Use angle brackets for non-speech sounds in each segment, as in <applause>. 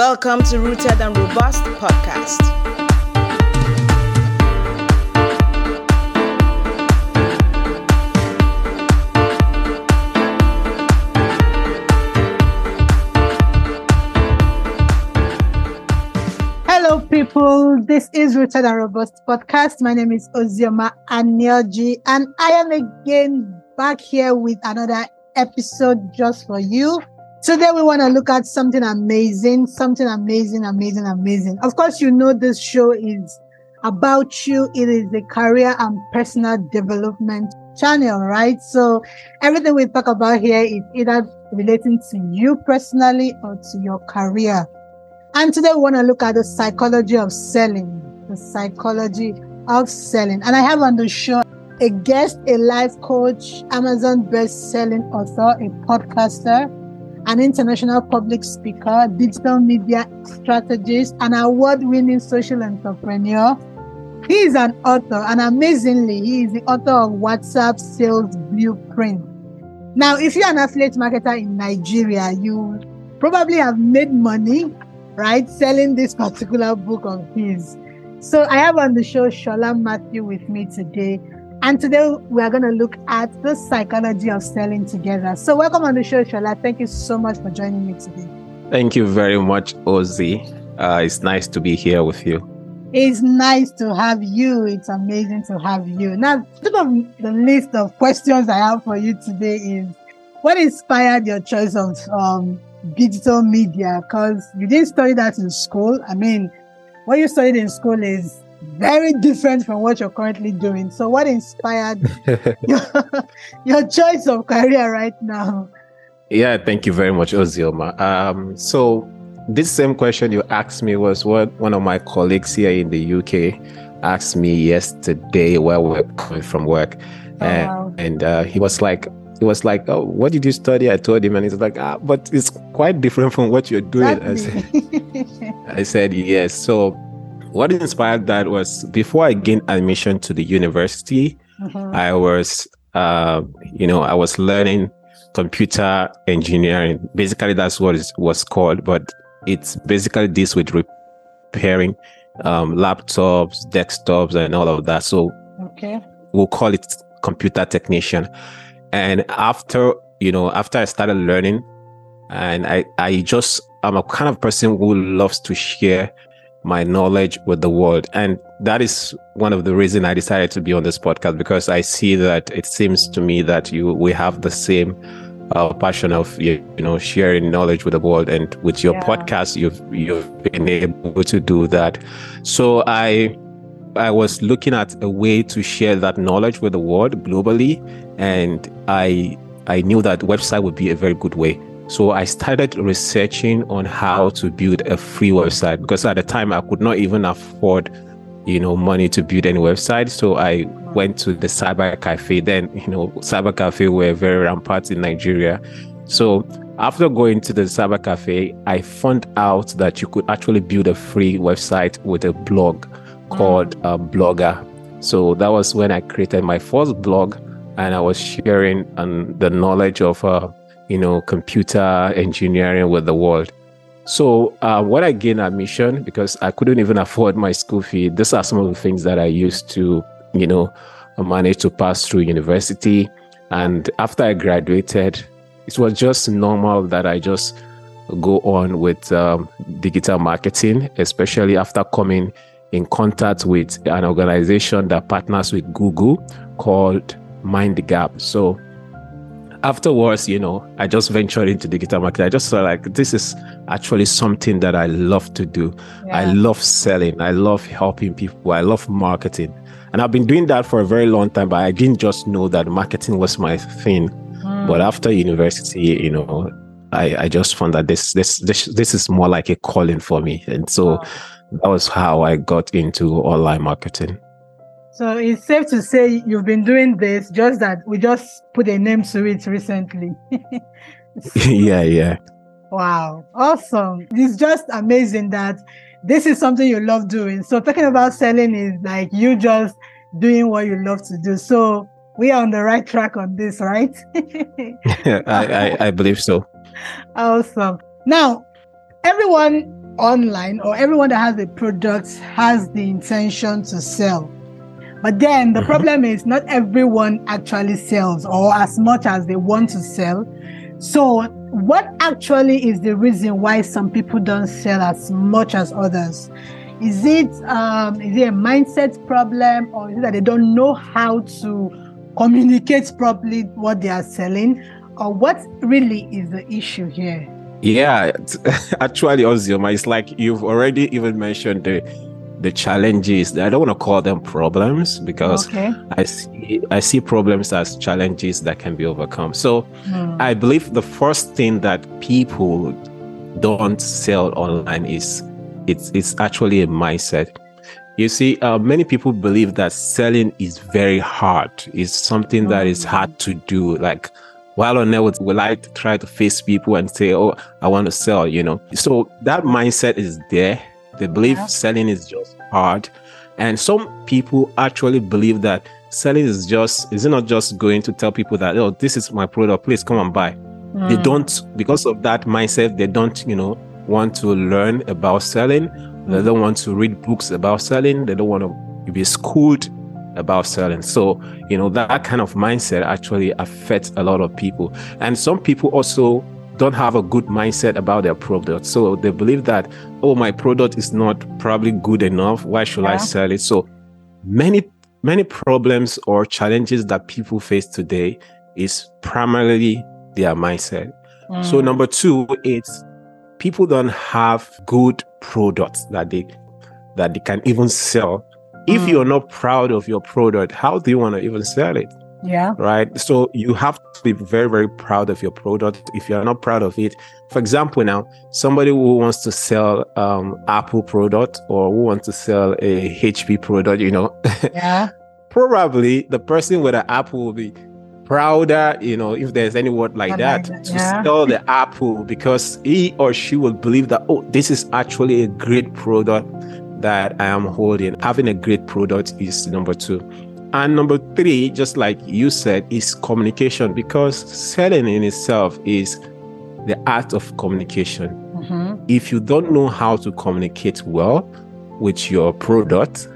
Welcome to Rooted and Robust podcast. Hello, people. This is Rooted and Robust podcast. My name is Ozioma Anioji, and I am again back here with another episode just for you. Today, we want to look at something amazing, something amazing, amazing, amazing. Of course, you know this show is about you. It is a career and personal development channel, right? So everything we talk about here is either relating to you personally or to your career. And today we want to look at the psychology of selling, the psychology of selling. And I have on the show a guest, a life coach, Amazon best-selling author, a podcaster, an international public speaker, digital media strategist, an award-winning social entrepreneur. He is an author, and amazingly, he is the author of WhatsApp Sales Blueprint. Now, if you're an affiliate marketer in Nigeria, you probably have made money, right, selling this particular book of his. So I have on the show Shola Matthew with me today. And today we are going to look at the psychology of selling together. So welcome on the show, Shola. Thank you so much for joining me today. Thank you very much, Ozzy. Uh, it's nice to be here with you. It's nice to have you. It's amazing to have you. Now, top of the list of questions I have for you today is what inspired your choice of um, digital media? Because you didn't study that in school. I mean, what you studied in school is very different from what you're currently doing. So, what inspired <laughs> your, your choice of career right now? Yeah, thank you very much, Ozioma. Um, so, this same question you asked me was what one of my colleagues here in the UK asked me yesterday while we are coming from work, Oh, and, wow. and uh, he was like. He was like, "Oh, what did you study?" I told him, and he's like, "Ah, but it's quite different from what you're doing." I said, <laughs> I said yes. So, what inspired that was before I gained admission to the university, Mhm. I was, uh, you know, I was learning computer engineering. Basically, that's what it was called, but it's basically this with repairing um, laptops, desktops, and all of that. So Okay. we'll call it computer technician. And after, you know, after I started learning, and I, I just, I'm a kind of person who loves to share my knowledge with the world. And that is one of the reasons I decided to be on this podcast because I see that it seems to me that you, we have the same uh, passion of, you, you know, sharing knowledge with the world. And with your Yeah. podcast, you've, you've been able to do that. So I, I was looking at a way to share that knowledge with the world globally, and I I knew that website would be a very good way. So I started researching on how to build a free website because at the time I could not even afford, you know, money to build any website. So I went to the cyber cafe. Then, you know, cyber cafe were very rampant in Nigeria. So after going to the cyber cafe, I found out that you could actually build a free website with a blog called uh, Blogger. So that was when I created my first blog, and I was sharing um, the knowledge of, uh, you know, computer engineering with the world. So uh, when I gained admission, because I couldn't even afford my school fee, these are some of the things that I used to, you know, manage to pass through university. And after I graduated, it was just normal that I just go on with um, digital marketing, especially after coming in contact with an organization that partners with Google called Mind the Gap. So afterwards, you know, I just ventured into digital market. I just saw like this is actually something that I love to do. I love selling. I love helping people. I love marketing. And I've been doing that for a very long time, but I didn't just know that marketing was my thing. Mm. But after university, you know, I, I just found that this this this this is more like a calling for me. And so Wow. that was how I got into online marketing. So it's safe to say you've been doing this, just that we just put a name to it recently. <laughs> yeah, yeah. wow, awesome. It's just amazing that this is something you love doing. So talking about selling is like you just doing what you love to do. So we are on the right track on this, right? <laughs> I, I, I believe so. <laughs> awesome. Now, everyone online or everyone that has a product has the intention to sell. But then the mm-hmm. problem is not everyone actually sells or as much as they want to sell. So what actually is the reason why some people don't sell as much as others? Is it um, is it a mindset problem or is it that they don't know how to communicate properly what they are selling? Or what really is the issue here? Yeah, <laughs> actually, Ozioma, it's like you've already even mentioned the the challenges. I don't want to call them problems because okay. I see I see problems as challenges that can be overcome. So mm. I believe the first thing that people don't sell online is it's it's actually a mindset. You see, uh, many people believe that selling is very hard. It's something that is hmm. hard to do. Like while on there, we like to try to face people and say, "Oh, I want to sell," you know. So that mindset is there they believe yeah. selling is just hard. And some people actually believe that selling is just is not just going to tell people that, oh, this is my product, please come and buy. Mm. They don't because of that mindset, they don't, you know, want to learn about selling. Mm. They don't want to read books about selling. They don't want to be schooled about selling. So, you know, that kind of mindset actually affects a lot of people. And some people also don't have a good mindset about their product. So they believe that, oh, my product is not probably good enough. Why should yeah. I sell it? So many, many problems or challenges that people face today is primarily their mindset. Mm. So number two, it's people don't have good products that they that they can even sell. Mm. If you're not proud of your product, how do you want to even sell it? Yeah. Right. So you have to be very, very proud of your product. If you're not proud of it, for example, now somebody who wants to sell um Apple product or who wants to sell a HP product, you know, <laughs> yeah, probably the person with an Apple will be prouder, you know, if there's any word like that, to yeah. sell the Apple because he or she will believe that oh, this is actually a great product that I am holding. Having a great product is number two. And number three, just like you said, is communication because selling in itself is the art of communication. Mm-hmm. If you don't know how to communicate well with your product,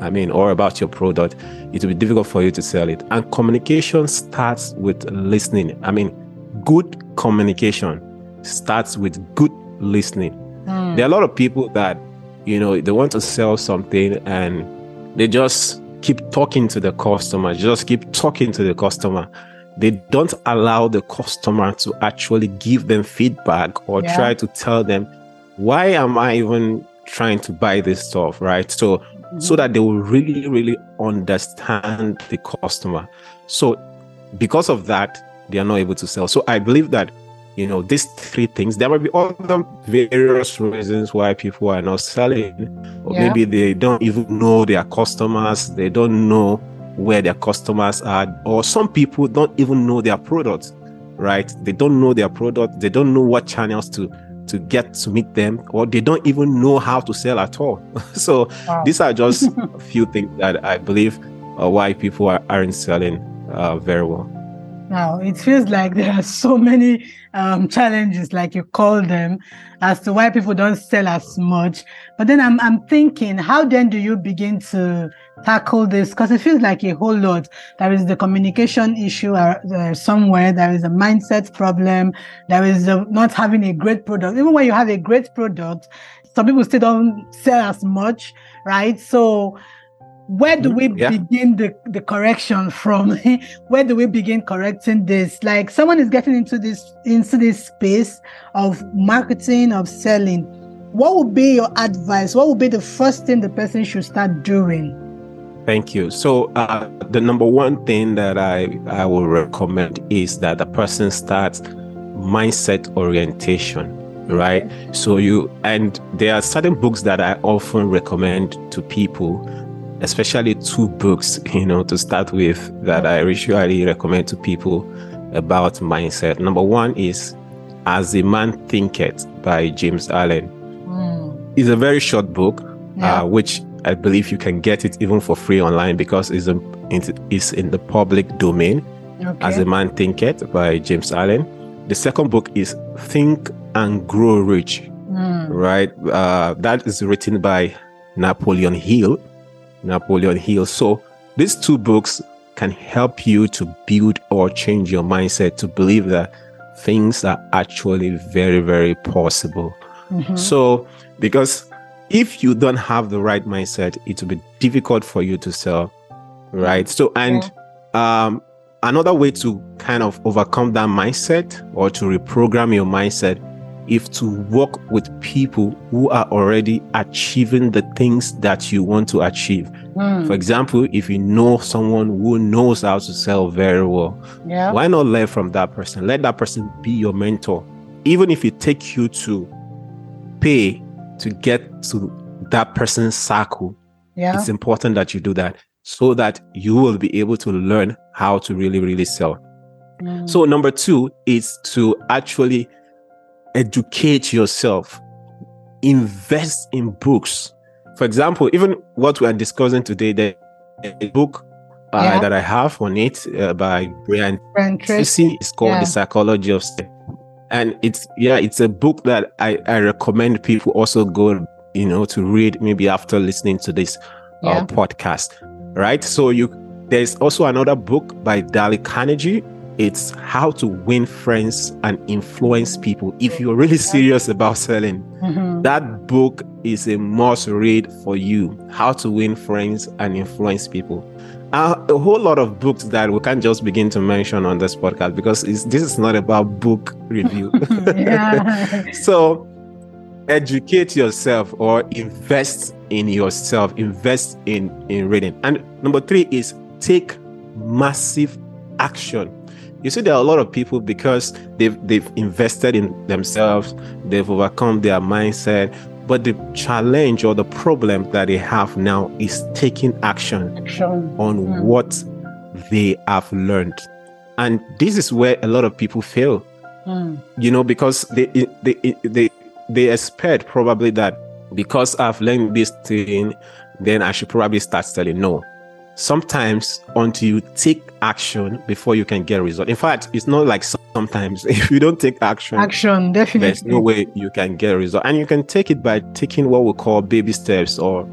I mean, or about your product, it will be difficult for you to sell it. And communication starts with listening. I mean, good communication starts with good listening. Mm. There are a lot of people that, you know, they want to sell something and they just keep talking to the customer, just keep talking to the customer. They don't allow the customer to actually give them feedback or yeah. try to tell them, why am I even trying to buy this stuff? Right. So, mm-hmm. so that they will really, really understand the customer. So, because of that, they are not able to sell. So, I believe that you know these three things. There might be other various reasons why people are not selling or yeah. maybe they don't even know their customers. They don't know where their customers are or some people don't even know their product right? They don't know their product. They don't know what channels to to get to meet them or they don't even know how to sell at all. <laughs> So wow. these are just <laughs> a few things that i believe uh, why people are, aren't selling uh, very well now, it feels like there are so many um, challenges, like you call them, as to why people don't sell as much. But then I'm, I'm thinking, how then do you begin to tackle this? Because it feels like a whole lot. There is the communication issue uh, somewhere. There is a mindset problem. There is not having a great product. Even when you have a great product, some people still don't sell as much, right? So where do mm-hmm. we yeah. begin the, the correction from? <laughs> Where do we begin correcting this? Like someone is getting into this into this space of marketing of selling. What would be your advice? What would be the first thing the person should start doing? Thank you. So uh, the number one thing that i i will recommend is that the person starts mindset orientation right? So you and there are certain books that i often recommend to people especially two books, you know, to start with that I usually recommend to people about mindset. Number one is As a Man Thinketh by James Allen. Mm. It's a very short book, yeah. uh, which I believe you can get it even for free online because it's, a, it's in the public domain. Okay. As a Man Thinketh by James Allen. The second book is Think and Grow Rich Mm. right? Uh, that is written by Napoleon Hill. Napoleon Hill. So these two books can help you to build or change your mindset to believe that things are actually very, very possible. Mhm. So, because if you don't have the right mindset, it will be difficult for you to sell, right? So, and um, another way to kind of overcome that mindset or to reprogram your mindset is to work with people who are already achieving the things that you want to achieve. Mm. For example, if you know someone who knows how to sell very well, Yeah. why not learn from that person? Let that person be your mentor. Even if it takes you to pay to get to that person's circle, Yeah. it's important that you do that so that you will be able to learn how to really, really sell. Mm. So, number two is to actually educate yourself, invest in books. For example, even what we are discussing today, the a book uh, Yeah. that I have on it uh, by Brian Tracy. It's called Yeah. The Psychology of Sales. And it's yeah, it's a book that I, I recommend people also go, you know, to read maybe after listening to this Yeah. uh, podcast. Right. So you there's also another book by Dale Carnegie. It's how to win friends and influence people. If you're really serious about selling, Mhm. that book is a must read for you. How to win friends and influence people. Uh, a whole lot of books that we can't just begin to mention on this podcast because it's, this is not about book review. <laughs> <laughs> so educate yourself or invest in yourself invest in in reading and number three is take massive action you see there are a lot of people because they've they've invested in themselves they've overcome their mindset but the challenge or the problem that they have now is taking action Action. on Mm. what they have learned and this is where a lot of people fail Mm. you know because they they they they expect probably that because i've learned this thing then i should probably start selling no sometimes until you take action before you can get result. In fact it's not like sometimes <laughs> if you don't take action Action, definitely. there's no way you can get a result. And you can take it by taking what we call baby steps or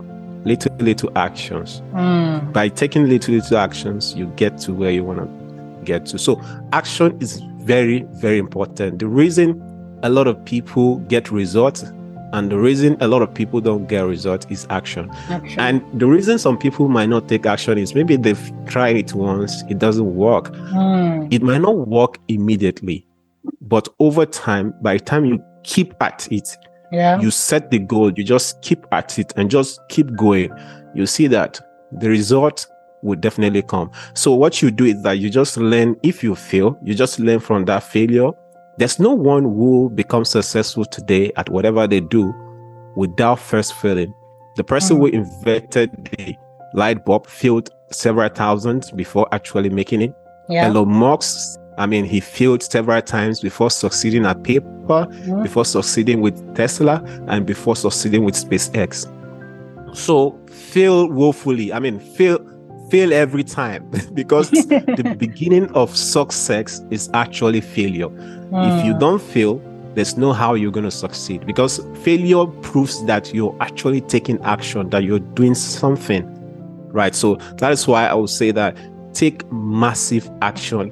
little little actions. Mm. by taking little little actions you get to where you want to get to. So action is very very important. The reason a lot of people get results and the reason a lot of people don't get results is action Action. and the reason some people might not take action is maybe they've tried it once it doesn't work Mm. it might not work immediately but over time by the time you keep at it yeah. you set the goal, you just keep at it and just keep going, you see that the result will definitely come. So what you do is that you just learn if you fail, you just learn from that failure. There's no one who becomes successful today at whatever they do without first failing. The person who invented the light bulb failed several thousands before actually making it. yeah. Elon Musk, I mean, he failed several times before succeeding at PayPal, Mhm. before succeeding with Tesla, and before succeeding with SpaceX. So fail woefully. I mean, fail, fail every time <laughs> because <laughs> the beginning of success is actually failure. If you Mm. don't fail, there's no how you're going to succeed because failure proves that you're actually taking action, that you're doing something, right? So that is why I would say that take massive action.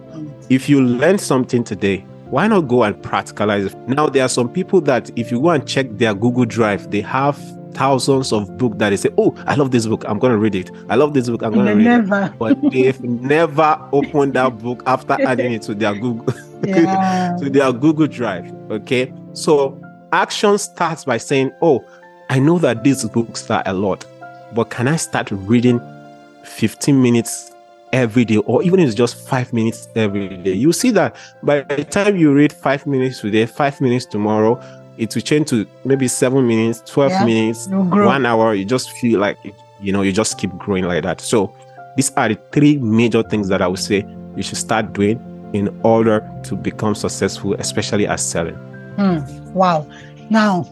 If you learn something today, why not go and practicalize it? Now, there are some people that if you go and check their Google Drive, they have thousands of books that they say, Oh, I love this book. I'm going to read it. I love this book. I'm going to read it. <laughs> But they've never opened that book after adding it to their Google <laughs> Yeah. to their Google Drive. Okay. So action starts by saying, Oh, I know that these books are a lot, but can I start reading 15 minutes every day, or even if it's just five minutes every day? You see that by the time you read five minutes today, five minutes tomorrow, it will change to maybe seven minutes, 12 Yeah. minutes, one hour. You just feel like, you know, you just keep growing like that. So these are the three major things that I would say you should start doing in order to become successful, especially as selling. Mm, wow. Now,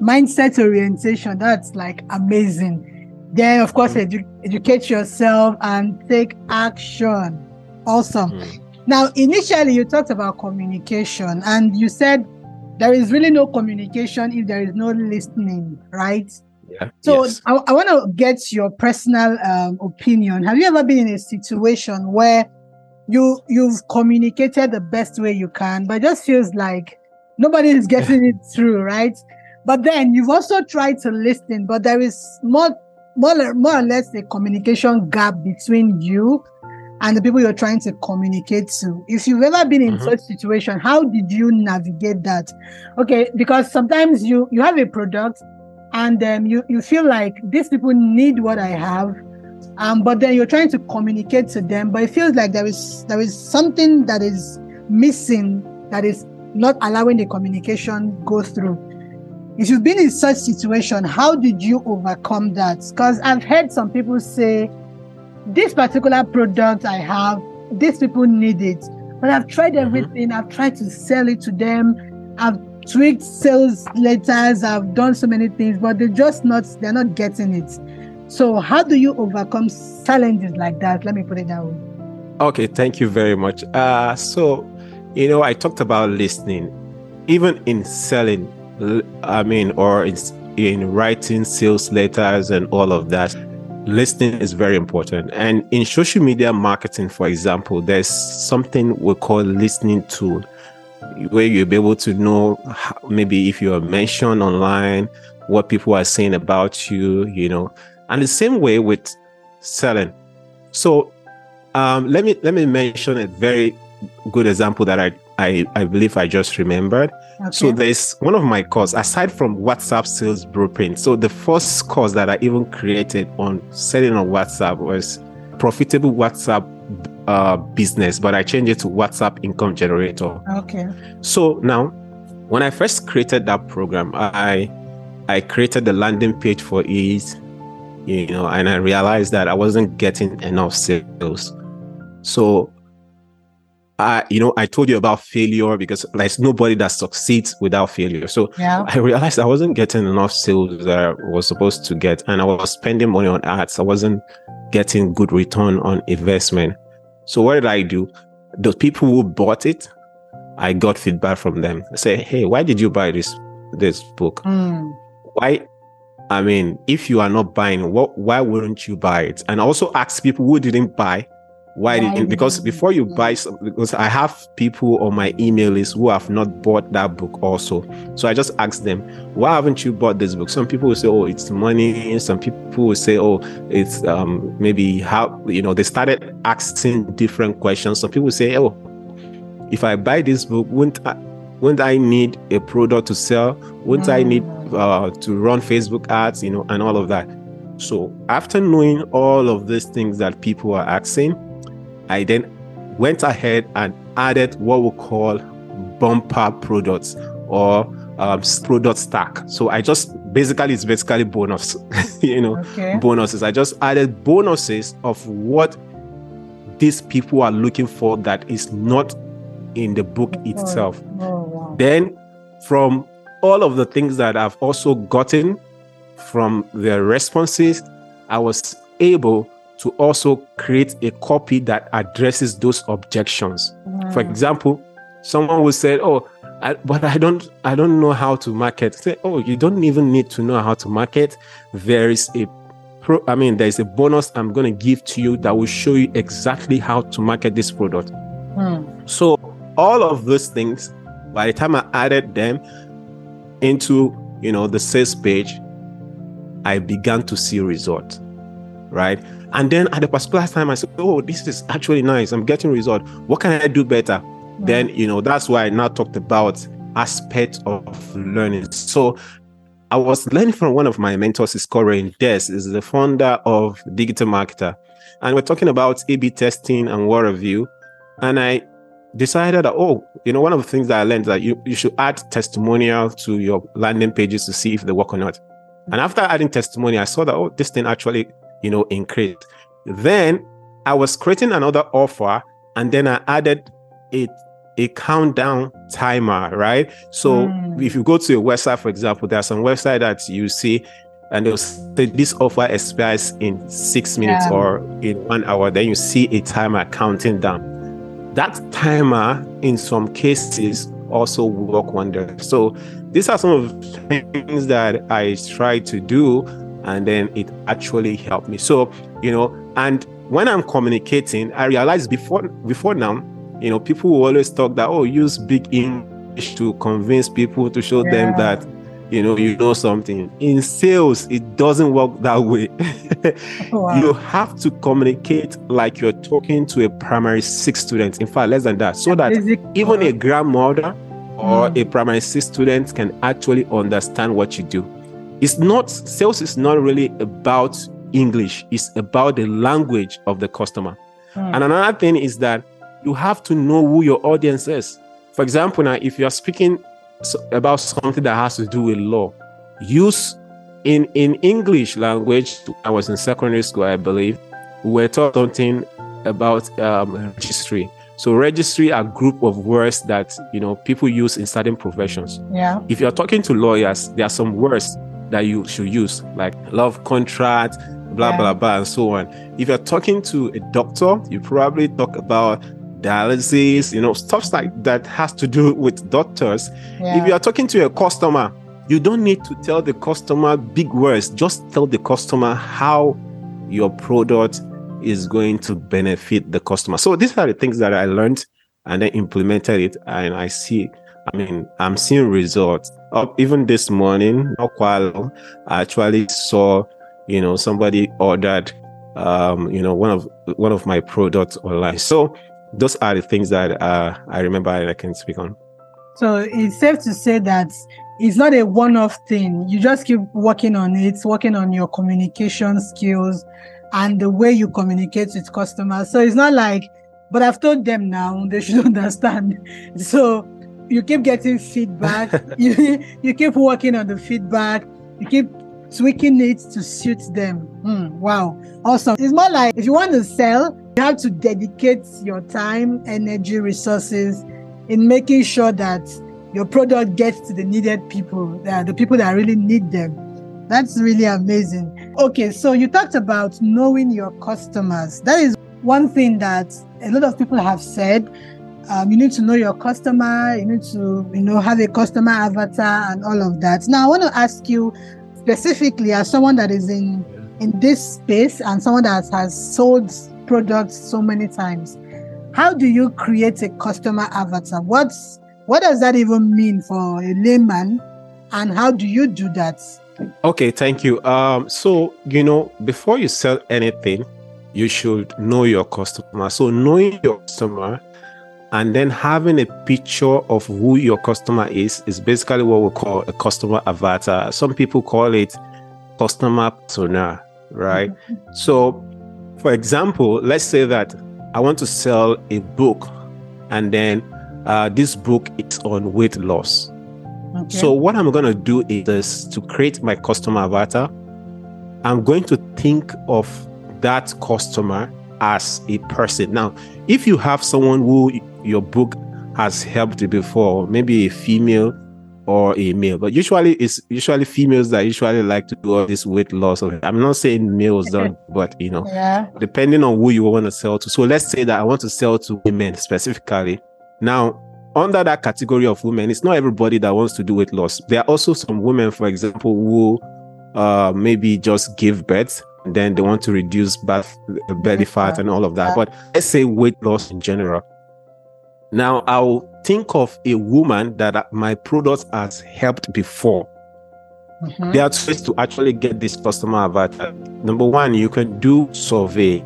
mindset orientation, that's like amazing. Then, of course, edu- educate yourself and take action. Awesome. Mm. Now, initially, you talked about communication and you said there is really no communication if there is no listening, right? Yeah. So yes. I, I want to get your personal um, opinion. Have you ever been in a situation where you you've communicated the best way you can, but it just feels like nobody is getting it through, right? But then you've also tried to listen, but there is more more, more or less a communication gap between you and the people you're trying to communicate to. If you've ever been in Mhm. such situation, how did you navigate that? Okay, because sometimes you you have a product and um, you you feel like these people need what I have, um, but then you're trying to communicate to them, but it feels like there is there is something that is missing that is not allowing the communication go through. If you've been in such a situation, how did you overcome that? Because I've heard some people say, this particular product I have, these people need it. But I've tried Mhm. everything. I've tried to sell it to them. I've tweaked sales letters. I've done so many things, but they're just not, they're not getting it. So how do you overcome challenges like that? Let me put it that way. Okay, thank you very much. Uh, so, you know, I talked about listening, even in selling. I mean, or in, in writing sales letters and all of that. Listening is very important. And in social media marketing, for example, there's something we call listening tool, where you'll be able to know how, maybe if you are mentioned online, what people are saying about you, you know. And the same way with selling. So um, let me let me mention a very good example that I I, I believe I just remembered. Okay. So there's one of my course aside from WhatsApp sales blueprint. So the first course that I even created on selling on WhatsApp was profitable WhatsApp uh, business, but I changed it to WhatsApp income generator. okay. So now, when I first created that program, I I created the landing page for ease, you know, and I realized that I wasn't getting enough sales. So I, you know, I told you about failure because there's nobody that succeeds without failure. So Yeah. I realized I wasn't getting enough sales that I was supposed to get, and I was spending money on ads. I wasn't getting good return on investment. So what did I do? Those people who bought it, I got feedback from them. I say, hey, why did you buy this this book? Hmm. Why? I mean, if you are not buying, what? Why wouldn't you buy it? And also ask people who didn't buy, why, Why didn't? Because before you buy? some, because I have people on my email list who have not bought that book also. So I just ask them, why haven't you bought this book? Some people will say, oh, it's money. Some people will say, oh, it's um maybe how you know they started asking different questions. Some people say, oh, if I buy this book, wouldn't I, wouldn't I need a product to sell? Wouldn't I need uh, to run Facebook ads, you know, and all of that? So after knowing all of these things that people are asking, I then went ahead and added what we call bumper products or um, product stack. So I just basically it's basically bonus, <laughs> you know, Okay. bonuses. I just added bonuses of what these people are looking for that is not in the book itself. Oh, wow. Then, from all of the things that I've also gotten from their responses, I was able to also create a copy that addresses those objections. For example, someone will say, "Oh, I, but I don't, I don't know how to market." Say, "Oh, you don't even need to know how to market. There is a pro. I mean, there is a bonus I'm going to give to you that will show you exactly how to market this product." Hmm. So all of those things, by the time I added them into you know the sales page, I began to see results. right? And then at a particular time, I said, "Oh, this is actually nice. I'm getting result. What can I do better?" Then you know that's why I now talked about aspect of learning. So I was learning from one of my mentors, is Ryan Deiss, is the founder of Digital Marketer, and we're talking about A/B testing and have you. And I decided that oh, you know, one of the things that I learned that you, you should add testimonial to your landing pages to see if they work or not. And after adding testimony, I saw that oh, this thing actually, you know, increased. Then I was creating another offer, and then I added a a countdown timer, right? So Mm. if you go to a website, for example, there are some website that you see and they'll say this offer expires in six minutes Yeah. or in one hour. Then you see a timer counting down. That timer, in some cases, also work wonders. So these are some of the things that I try to do, and then it actually helped me. So you know, and when I'm communicating, I realized before before now, you know, people will always talk that oh, use big English to convince people to show yeah. them that you know you know something in sales it doesn't work that way oh, wow. you have to communicate like you're talking to a primary six student in fact less than that so that even a grandmother or mm. a primary six student can actually understand what you do it's not sales is not really about english it's about the language of the customer mm. and another thing is that you have to know who your audience is for example now if you're speaking about something that has to do with law. Use in in English language. I was in secondary school, I believe. We were taught something about um, registry. So registry are group of words that you know people use in certain professions. Yeah. If you're talking to lawyers, there are some words that you should use, like love contract, blah yeah. blah blah, and so on. If you're talking to a doctor, you probably talk about dialysis, you know, stuff like that has to do with doctors. Yeah. If you are talking to a customer, you don't need to tell the customer big words. Just tell the customer how your product is going to benefit the customer. So these are the things that I learned and then implemented it. And I see, I mean, I'm seeing results. Up even this morning, not I actually saw, you know, somebody ordered um, you know, one of one of my products online. So those are the things that uh, I remember and I can speak on. So it's safe to say that it's not a one-off thing. You just keep working on it, working on your communication skills and the way you communicate with customers. So it's not like, but I've told them now, they should <laughs> understand. So you keep getting feedback. <laughs> you you keep working on the feedback. You keep tweaking it to suit them. Hmm, wow, awesome. It's more like if you want to sell, you have to dedicate your time, energy, resources in making sure that your product gets to the needed people, the people that really need them. That's really amazing. Okay, so you talked about knowing your customers. That is one thing that a lot of people have said. Um, you need to know your customer. You need to, you know, have a customer avatar and all of that. Now, I want to ask you specifically, as someone that is in in this space and someone that has sold products so many times. How do you create a customer avatar? What's what does that even mean for a layman? And how do you do that? Okay, thank you. Um, so you know, before you sell anything, you should know your customer. So knowing your customer and then having a picture of who your customer is is basically what we call a customer avatar. Some people call it customer persona, right? Mm-hmm. So for example, let's say that I want to sell a book, and then uh, this book is on weight loss. Okay. So what I'm going to do is to create my customer avatar. I'm going to think of that customer as a person. Now, if you have someone who your book has helped before, maybe a female or a male. But usually it's usually females that usually like to do all this weight loss. I'm not saying males don't, <laughs> but you know, yeah. depending on who you want to sell to. So let's say that I want to sell to women specifically. Now, under that category of women, it's not everybody that wants to do weight loss. There are also some women, for example, who uh maybe just give birth then they want to reduce bath, belly fat and all of that. But let's say weight loss in general. Now I'll think of a woman that my product has helped before. Mm-hmm. There are two ways to actually get this customer avatar. Number one, you can do survey,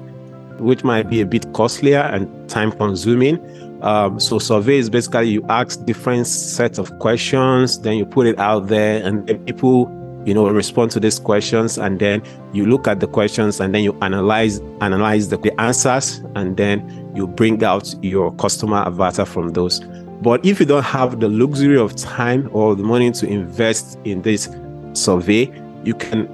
which might be a bit costlier and time consuming. Um, so survey is basically you ask different sets of questions, then you put it out there, and people you know respond to these questions and then you look at the questions and then you analyze analyze the, the answers and then you bring out your customer avatar from those but if you don't have the luxury of time or the money to invest in this survey you can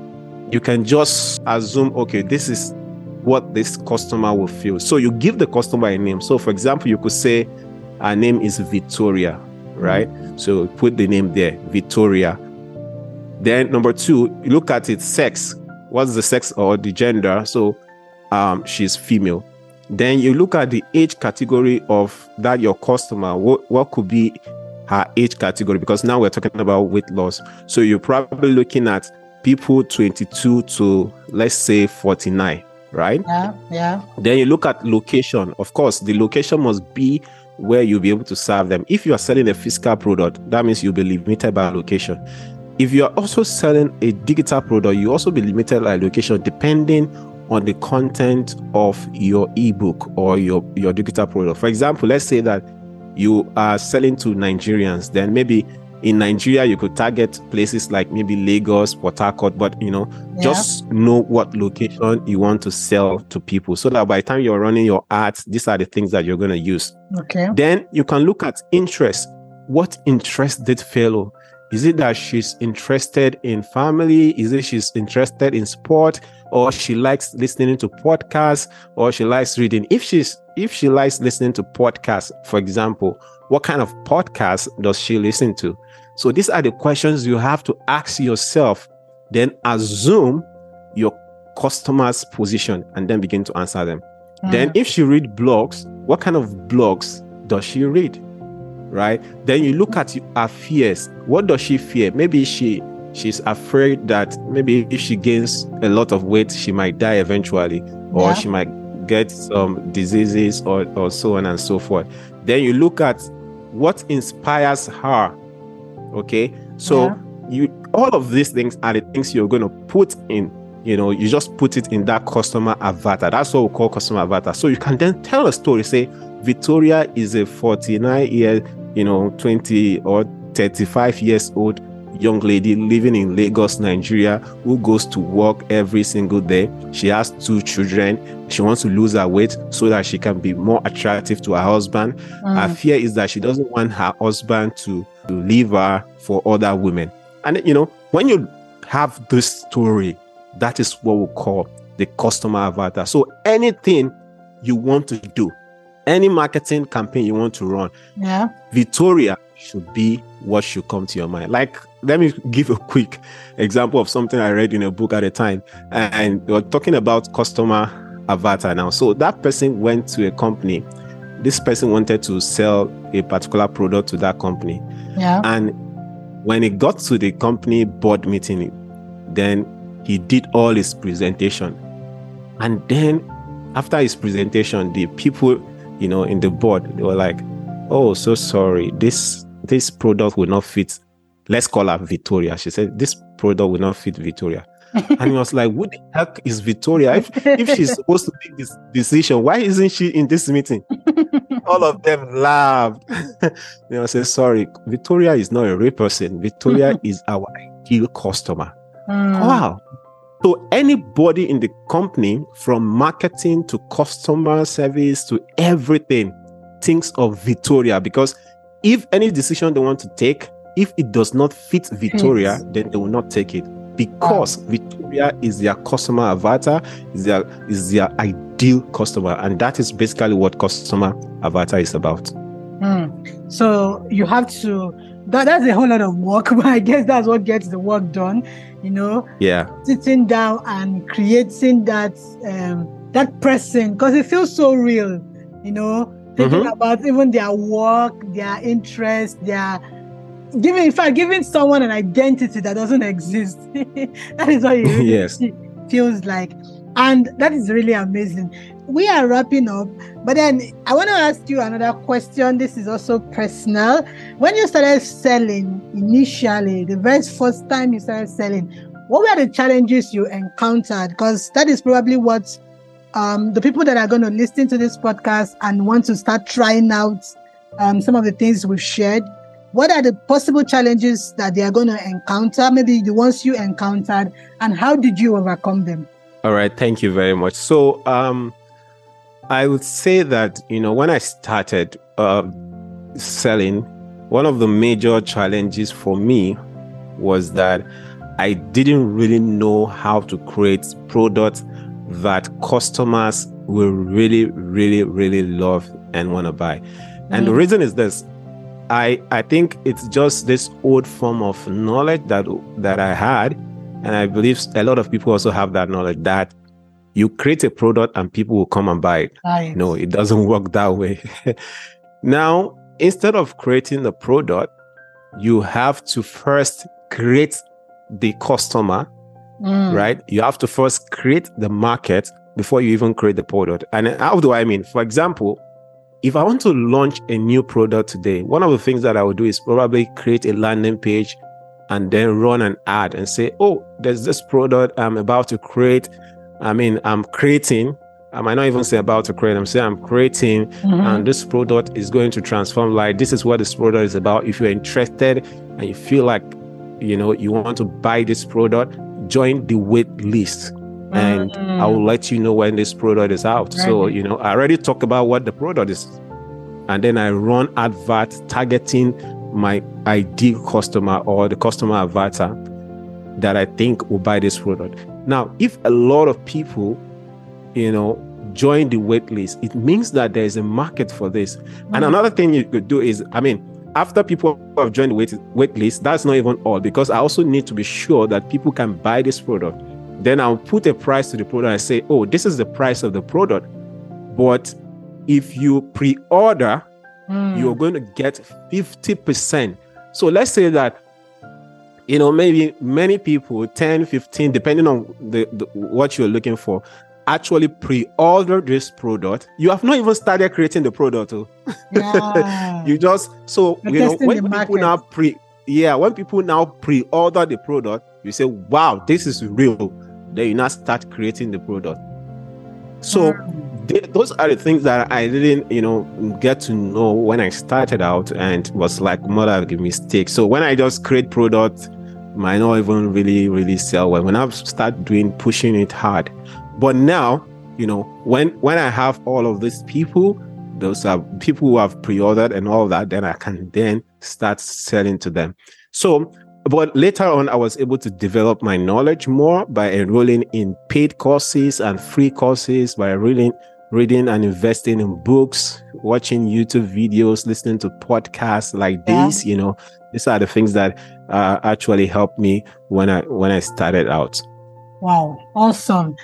you can just assume okay this is what this customer will feel so you give the customer a name so for example you could say our name is victoria right so put the name there victoria then number two, look at its sex. What's the sex or the gender? So um, she's female. Then you look at the age category of that your customer. What what could be her age category because now we're talking about weight loss. So you're probably looking at people 22 to let's say 49, right? Yeah, yeah. Then you look at location. Of course, the location must be where you'll be able to serve them. If you are selling a physical product, that means you'll be limited by location. If you are also selling a digital product, you also be limited by location depending on the content of your ebook or your, your digital product. For example, let's say that you are selling to Nigerians, then maybe in Nigeria you could target places like maybe Lagos, Port Harcourt, but you know, Yeah. just know what location you want to sell to people so that by the time you're running your ads, these are the things that you're going to use. Okay. Then you can look at interest. What interest did fellow? Is it that she's interested in family? Is it she's interested in sport? Or she likes listening to podcasts or she likes reading? If she's if she likes listening to podcasts, for example, what kind of podcast does she listen to? So these are the questions you have to ask yourself. Then assume your customer's position and then begin to answer them. Then, Mm. if she read blogs, what kind of blogs does she read? Right? Then you look at her fears. What does she fear? Maybe she she's afraid that maybe if she gains a lot of weight, she might die eventually, or Yeah. she might get some diseases or, or so on and so forth. Then you look at what inspires her. Okay. So Yeah. you all of these things are the things you're going to put in you know you just put it in that customer avatar that's what we call customer avatar so you can then tell a story say victoria is a 49 year you know 20 or 35 years old young lady living in lagos nigeria who goes to work every single day she has two children she wants to lose her weight so that she can be more attractive to her husband her Mm. fear is that she doesn't want her husband to, to leave her for other women. And you know, when you have this story, that is what we call the customer avatar. So anything you want to do, any marketing campaign you want to run, Yeah. Victoria should be what should come to your mind. Like, let me give a quick example of something I read in a book at a time. And we are talking about customer avatar now. So that person went to a company. This person wanted to sell a particular product to that company. Yeah. And when he got to the company board meeting, then he did all his presentation. And then after his presentation, the people, you know, in the board, they were like, Oh, so sorry. This this product will not fit. Let's call her Victoria. She said, This product will not fit Victoria. <laughs> and he was like, Who the heck is Victoria? If if she's supposed to make this decision, why isn't she in this meeting? <laughs> All of them laughed. <laughs> they will say, Sorry, Victoria is not a real person. Victoria is our ideal customer. Mm. Wow. So anybody in the company, from marketing to customer service to everything, thinks of Victoria because if any decision they want to take, if it does not fit Victoria, then they will not take it because Victoria is their customer avatar, is their is their ideal customer, and that is basically what customer avatar is about. Mm. So you have to. That, that's a whole lot of work, <laughs> but I guess that's what gets the work done. You know, Yeah, sitting down and creating that um, that person because it feels so real. You know, thinking Mhm. about even their work, their interest, their giving. In fact, giving someone an identity that doesn't exist. <laughs> that is what it really <laughs> Yes. feels like, and that is really amazing. We are wrapping up, but then I want to ask you another question. This is also personal. When you started selling initially, the very first time you started selling, what were the challenges you encountered? Because that is probably what um, the people that are going to listen to this podcast and want to start trying out um, some of the things we've shared. What are the possible challenges that they are going to encounter? Maybe the ones you encountered, and how did you overcome them? All right, thank you very much. So, um, I would say that you know when I started uh, selling, one of the major challenges for me was that I didn't really know how to create products that customers will really, really, really love and want to buy. And the Mm. reason is this: I I think it's just this old form of knowledge that that I had, and I believe a lot of people also have that knowledge that you create a product and people will come and buy it. No, it doesn't <laughs> work that way. <laughs> now, instead of creating the product, you have to first create the customer, Mm. right? You have to first create the market before you even create the product. And how do I mean? For example, if I want to launch a new product today, one of the things that I would do is probably create a landing page and then run an ad and say, oh, there's this product I'm about to create. I mean, I'm creating. I might not even say about to create. I'm saying I'm creating, Mhm. and this product is going to transform Like This is what this product is about. If you're interested and you feel like, you know, you want to buy this product, join the wait list and Mm. I will let you know when this product is out. So, you know, I already talk about what the product is. And then I run advert targeting my ideal customer or the customer avatar that I think will buy this product. Now, if a lot of people, you know, join the wait list, it means that there is a market for this. And Mm. another thing you could do is, I mean, after people have joined the wait, wait list, that's not even all because I also need to be sure that people can buy this product. Then I'll put a price to the product and say, oh, this is the price of the product. But if you pre order, Mm. you're going to get 50%. So let's say that, you know, maybe many people, 10, 15, depending on the, the what you're looking for, actually pre-order this product. You have not even started creating the product. oh. <laughs> Yeah. You just so you know when people market. now pre yeah, when people now pre-order the product, you say, wow, this is real. Then you now start creating the product. So th- those are the things that I didn't, you know, get to know when I started out and was like more like a mistake. So when I just create product, might not even really, really sell well. When I start doing pushing it hard. But now, you know, when when I have all of these people, those are people who have pre-ordered and all that, then I can then start selling to them. So but later on, I was able to develop my knowledge more by enrolling in paid courses and free courses, by reading, reading and investing in books, watching YouTube videos, listening to podcasts like Yeah. these. You know, these are the things that uh, actually helped me when I when I started out. Wow, awesome.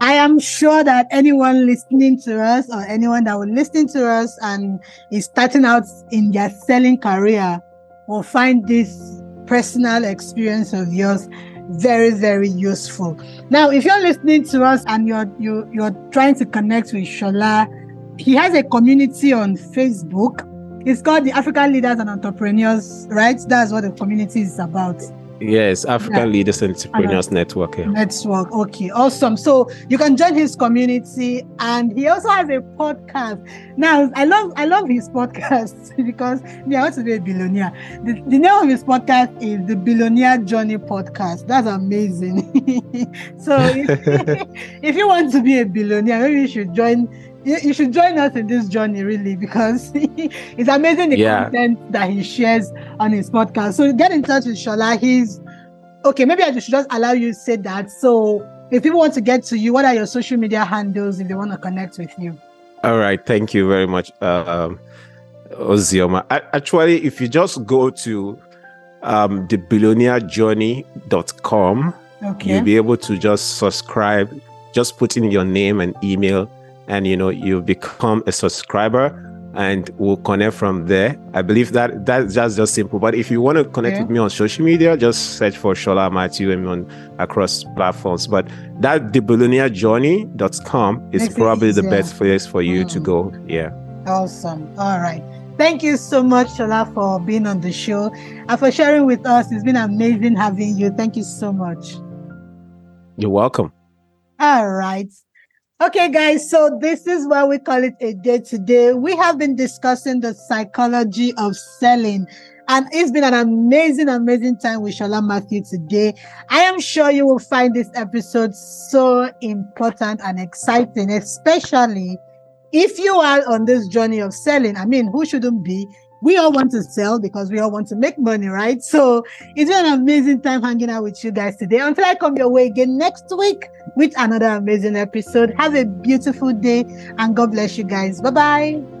I am sure that anyone listening to us or anyone that will listen to us and is starting out in their selling career will find this personal experience of yours very, very useful. Now, if you're listening to us and you're you you're trying to connect with Sola, he has a community on Facebook. It's called the African Leaders and Entrepreneurs, right? That's what the community is about. Yes, African Yeah. Leaders and Entrepreneurs Network. yeah. Network. Okay, awesome. So you can join his community, and he also has a podcast. Now, I love I love his podcast <laughs> because me, I want to be a billionaire. The, the name of his podcast is the Billionaire Journey Podcast. That's amazing. <laughs> so if, <laughs> if you want to be a billionaire, maybe you should join. You you should join us in this journey, really, because <laughs> it's amazing the Yeah. content that he shares on his podcast. So get in touch with Sola. He's okay. Maybe I should just allow you to say that. So if people want to get to you, what are your social media handles if they want to connect with you? All right, thank you very much, uh, um, Ozioma. Actually, if you just go to um, thebillionairejourney.com, Okay. you'll be able to just subscribe, just put in your name and email, and you know you become a subscriber, and we'll connect from there. I believe that that's just just simple. But if you want to connect Okay. with me on social media, just search for Sola Mathew and on across platforms. But that thebillionairejourney.com is Makes probably the best place for you to Mm. go. Yeah. Awesome. All right. Thank you so much, Sola, for being on the show and for sharing with us. It's been amazing having you. Thank you so much. You're welcome. All right. Okay, guys. So this is why we call it a day today. We have been discussing the psychology of selling. And it's been an amazing, amazing time with Sola Mathew today. I am sure you will find this episode so important and exciting, especially if you are on this journey of selling. I mean, who shouldn't be? We all want to sell because we all want to make money, right? So it's been an amazing time hanging out with you guys today. Until I come your way again next week with another amazing episode. Have a beautiful day and God bless you guys. Bye bye.